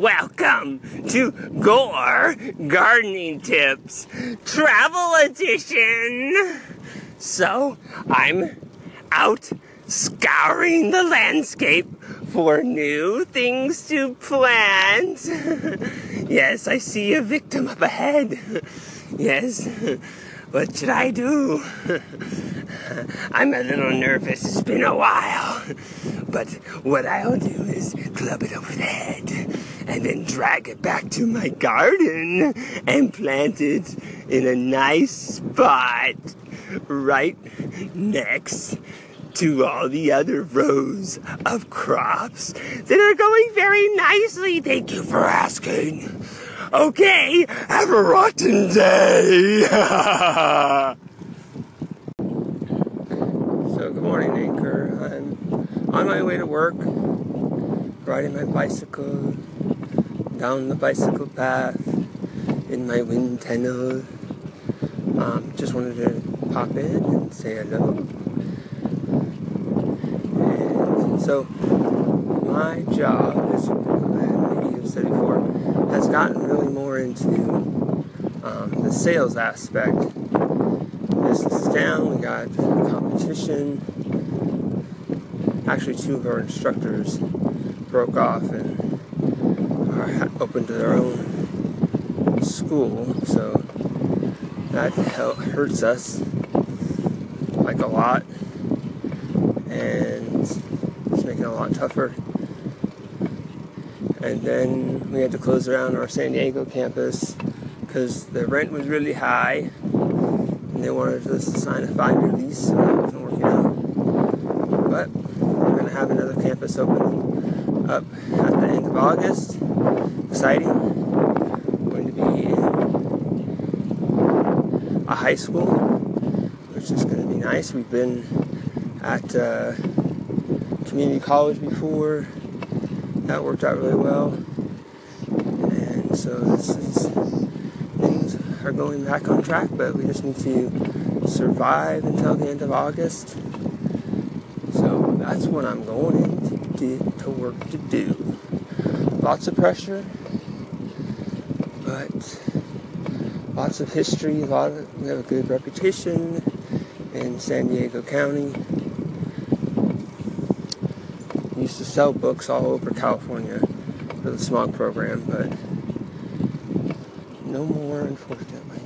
Welcome to Gore Gardening Tips Travel Edition. So, I'm out scouring the landscape for new things to plant. yes, I see a victim up ahead. Yes, what should I do? I'm a little nervous. It's been a while. But what I'll do is club it over the head then drag it back to my garden and plant it in a nice spot right next to all the other rows of crops that are going very nicely. Thank you for asking. Okay, have a rotten day. so, good morning, Anchor. I'm on my way to work, riding my bicycle down the bicycle path in my wind tunnel. Um, just wanted to pop in and say hello. And so, my job, as you've said before, has gotten really more into um, the sales aspect. Business is down, we got competition. Actually, two of our instructors broke off and open to their own school, so that hurts us like a lot, and it's making it a lot tougher. And then we had to close down our San Diego campus because the rent was really high, and they wanted us to sign a five-year lease, so that wasn't working out. But we're gonna have another campus open up at the end of August. Exciting. Going to be a high school, which is going to be nice. We've been at uh, community college before. That worked out really well. And so this is, things are going back on track, but we just need to survive until the end of August. So that's what I'm going into to work to do. Lots of pressure, lots of history. A lot of, have a good reputation in San Diego County. Used to sell books all over California for the smog program, but no more, unfortunately.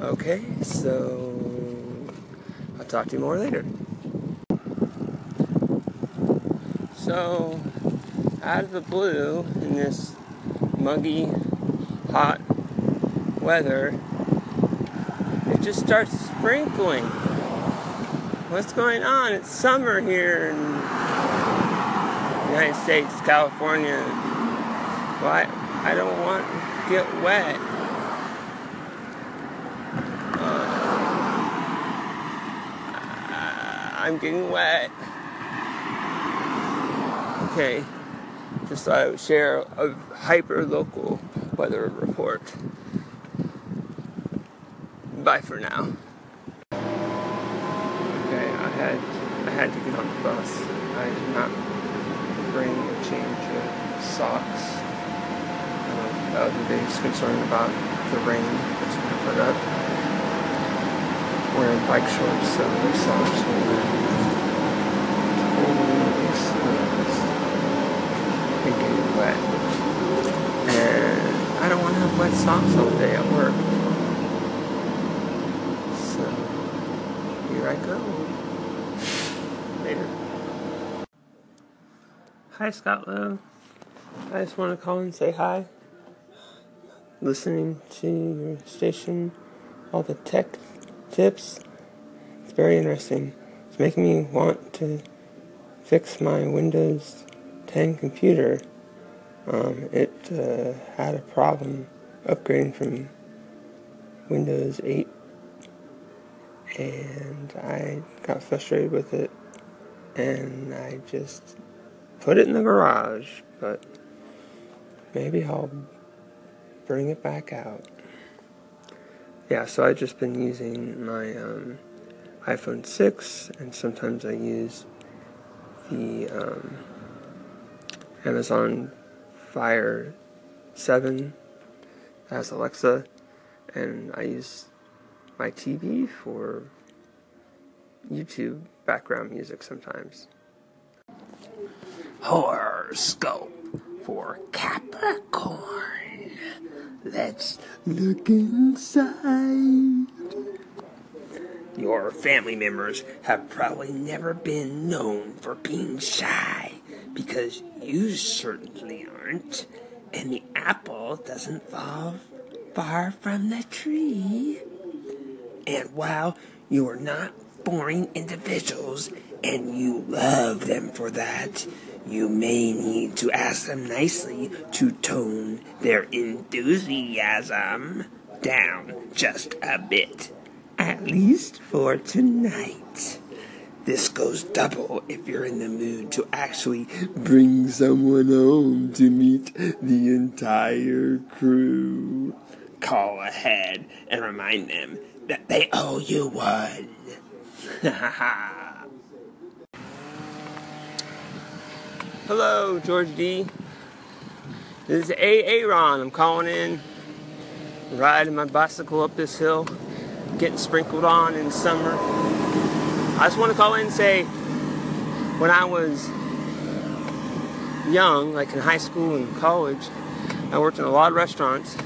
Okay, so I'll talk to you more later. So, out of the blue, in this muggy, hot weather, it just starts sprinkling. What's going on? It's summer here in the United States, California. Why? I don't want to get wet. Uh, I'm getting wet. Okay, just thought I would share a hyper local weather report. Bye for now. Okay, I had I had to get on the bus. I did not bring a change of socks. Um, the biggest concern about the rain that's to put up. Wearing bike shorts, so the socks were totally exposed getting wet. And I don't want to have wet socks all day at work. So here I go. Later. Hi, Scott Lowe. I just want to call and say hi. Listening to your station, all the tech tips. It's very interesting. It's making me want to fix my Windows 10 computer. Um, it uh, had a problem upgrading from Windows 8 and I got frustrated with it and I just put it in the garage but maybe I'll bring it back out. Yeah so I've just been using my um, iPhone 6 and sometimes I use the um, Amazon Fire 7 has Alexa, and I use my TV for YouTube background music sometimes. Horoscope for Capricorn. Let's look inside. Your family members have probably never been known for being shy because you certainly aren't. And the apple doesn't fall far from the tree. And while you are not boring individuals and you love them for that, you may need to ask them nicely to tone their enthusiasm down just a bit. At least for tonight. This goes double if you're in the mood to actually bring someone home to meet the entire crew. Call ahead and remind them that they owe you one. Hello, George D. This is. Aaron. I'm calling in, riding my bicycle up this hill, getting sprinkled on in summer. I just want to call in and say, when I was young, like in high school and college, I worked in a lot of restaurants,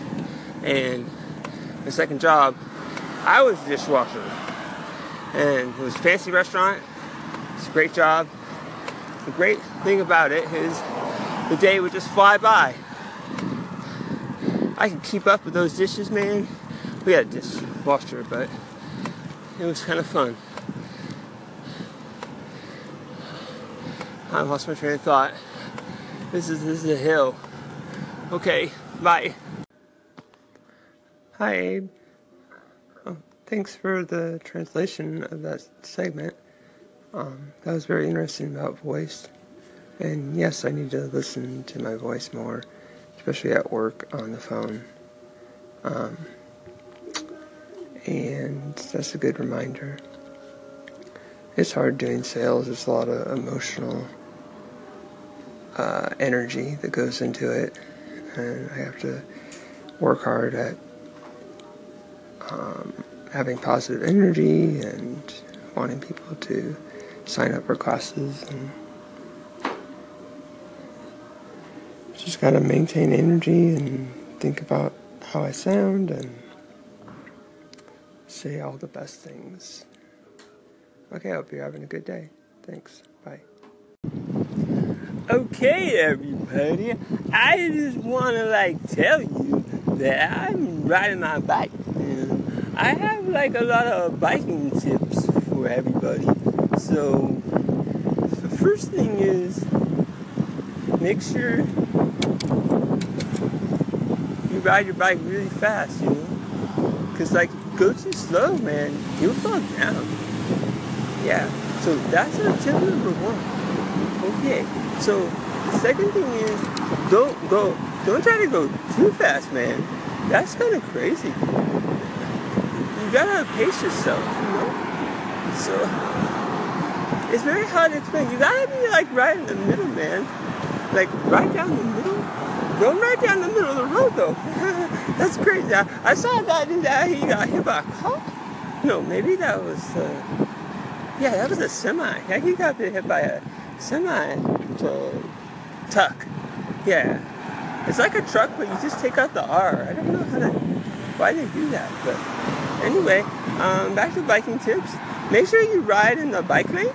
and the second job, I was a dishwasher. And it was a fancy restaurant. It's a great job. The great thing about it is the day would just fly by. I could keep up with those dishes, man. We had a dishwasher, but it was kind of fun. I lost my train of thought. This is this is a hill. Okay, bye. Hi, Abe. Oh, thanks for the translation of that segment. Um, that was very interesting about voice. And yes, I need to listen to my voice more, especially at work on the phone. Um, and that's a good reminder. It's hard doing sales, there's a lot of emotional uh, energy that goes into it, and I have to work hard at um, having positive energy and wanting people to sign up for classes and just gotta maintain energy and think about how I sound and say all the best things. Okay, I hope you're having a good day. Thanks. Bye. Okay, everybody. I just want to like tell you that I'm riding my bike. And I have like a lot of biking tips for everybody. So, the first thing is make sure you ride your bike really fast, you know? Because, like, go too slow, man, you'll fall down. Yeah, so that's our tip number one. Okay, so the second thing is don't go, don't try to go too fast, man. That's kind of crazy. You gotta pace yourself, you know? So it's very hard to explain. You gotta be like right in the middle, man. Like right down the middle. Go right down the middle of the road, though. That's crazy. I, I, saw a guy do that. He got hit by a car. No, maybe that was. Uh, yeah, that was a semi. Yeah, he got hit by a semi uh, tuck. Yeah, it's like a truck, but you just take out the R. I don't know how to, why they do that, but anyway, um, back to biking tips. Make sure you ride in the bike lane,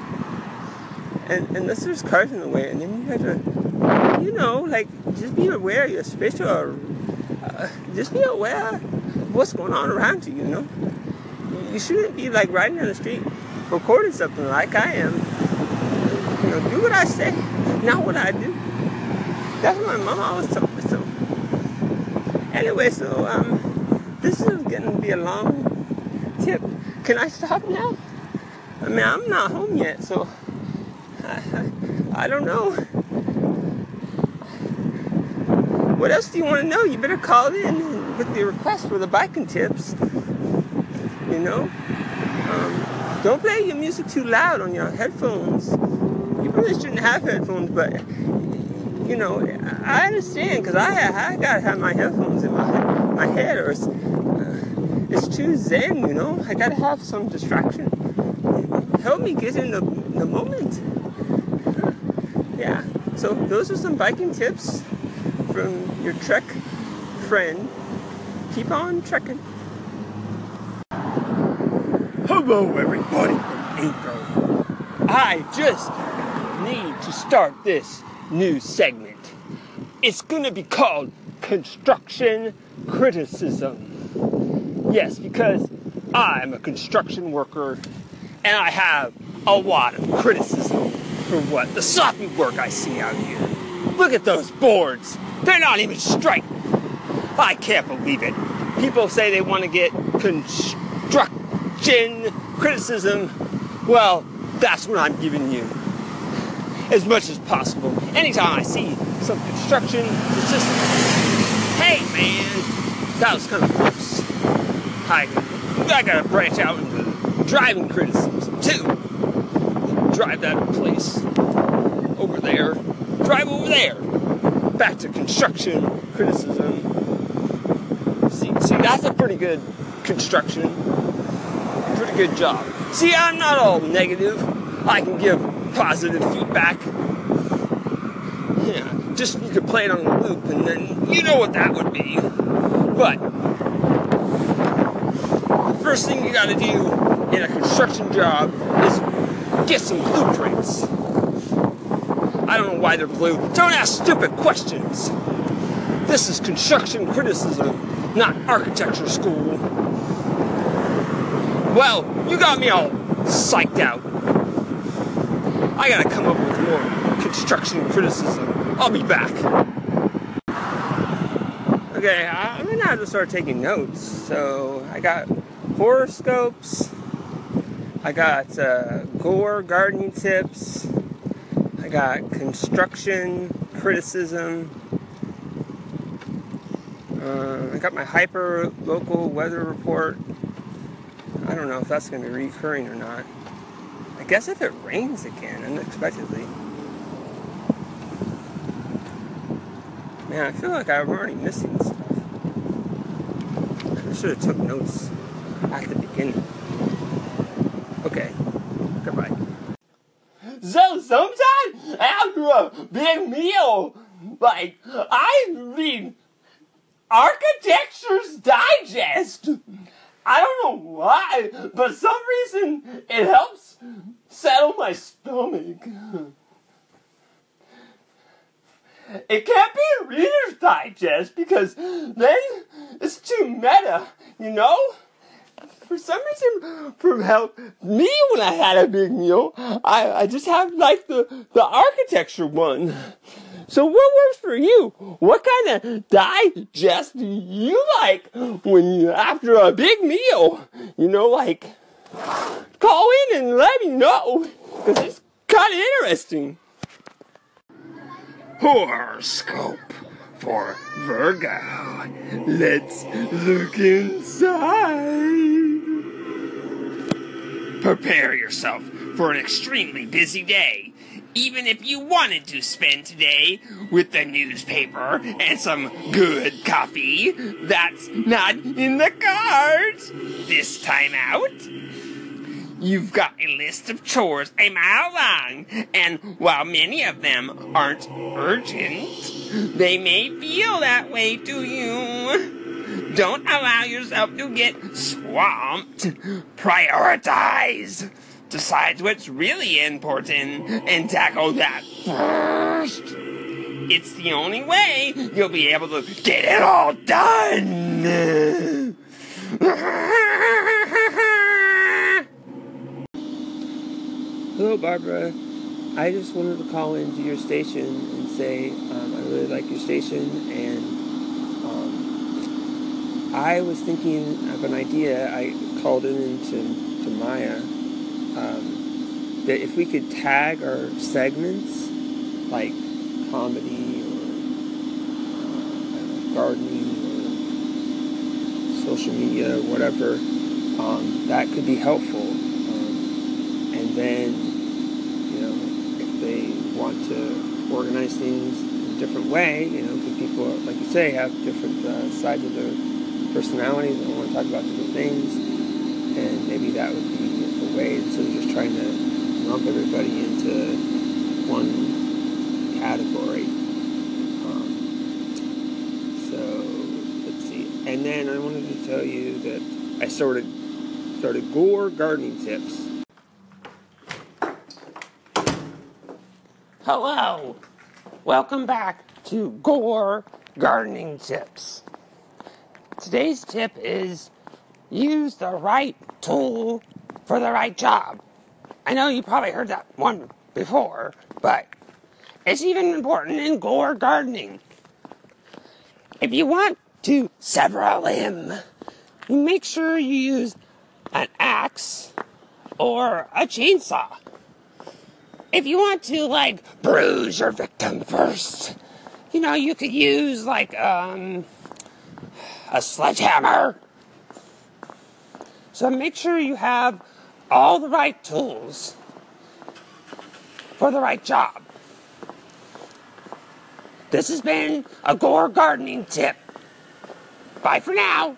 and unless there's cars in the way, and then you have to, you know, like just be aware of your spatial. Uh, just be aware of what's going on around you. You know, you shouldn't be like riding down the street recording something like I am. You know, do what I say, not what I do. That's what my mom always told me. So, anyway, so um, this is going to be a long tip. Can I stop now? I mean, I'm not home yet, so I, I, I don't know. What else do you want to know? You better call in with your request for the biking tips. You know? Um, don't play your music too loud on your headphones. Really shouldn't have headphones, but you know, I understand because I I gotta have my headphones in my my head or it's, uh, it's too zen. You know, I gotta have some distraction. Help me get in the the moment. Yeah. So those are some biking tips from your trek friend. Keep on trekking. Hello, everybody from Inco. I just need to start this new segment. It's gonna be called construction criticism. Yes, because I'm a construction worker and I have a lot of criticism for what the sloppy work I see out here. Look at those boards. They're not even straight. I can't believe it. People say they want to get construction criticism. Well, that's what I'm giving you. As much as possible. Anytime I see some construction, it's just, hey man, that was kind of close. I, I gotta branch out into driving criticism too. Drive that place over there. Drive over there. Back to construction criticism. See, see, that's a pretty good construction. Pretty good job. See, I'm not all negative. I can give positive feedback. Yeah, just you could play it on a loop and then you know what that would be. But the first thing you gotta do in a construction job is get some blueprints. I don't know why they're blue. Don't ask stupid questions. This is construction criticism, not architecture school. Well, you got me all psyched out. I gotta come up with more construction criticism. I'll be back. Okay, I'm gonna have to start taking notes. So I got horoscopes. I got uh, gore gardening tips. I got construction criticism. Uh, I got my hyper local weather report. I don't know if that's going to be recurring or not. Guess if it rains again unexpectedly. Man, I feel like I'm already missing stuff. I should have took notes at the beginning. Okay, goodbye. So sometimes after a big meal, like I read Architecture's Digest. I don't know why, but some reason it helps settle my stomach. It can't be a Reader's Digest because then it's too meta, you know? For some reason, from help me when I had a big meal, I, I just have like the, the architecture one. So what works for you? What kind of digest do you like when you after a big meal? You know, like call in and let me know because it's kind of interesting. Horoscope for Virgo. Let's look inside. Prepare yourself for an extremely busy day even if you wanted to spend today with the newspaper and some good coffee, that's not in the cards. This time out, you've got a list of chores a mile long, and while many of them aren't urgent, they may feel that way to you. Don't allow yourself to get swamped. Prioritize Decide what's really important and tackle that first. It's the only way you'll be able to get it all done. Barbara. I just wanted to call into your station and say um, I really like your station, and um, I was thinking of an idea. I called it into to Maya um, that if we could tag our segments like comedy or uh, gardening or social media or whatever, um, that could be helpful. Um, and then, you know, if they want to organize things in a different way. You know, because people, like you say, have different uh, sides of their personality. They want to talk about different things, and maybe that would be a way instead of just trying to lump everybody into one category. Um, so let's see. And then I wanted to tell you that I started started Gore Gardening Tips. Hello! Welcome back to Gore Gardening Tips. Today's tip is use the right tool for the right job. I know you probably heard that one before, but it's even important in Gore gardening. If you want to sever a limb, make sure you use an axe or a chainsaw. If you want to like bruise your victim first, you know, you could use like um a sledgehammer. So make sure you have all the right tools for the right job. This has been a Gore gardening tip. Bye for now.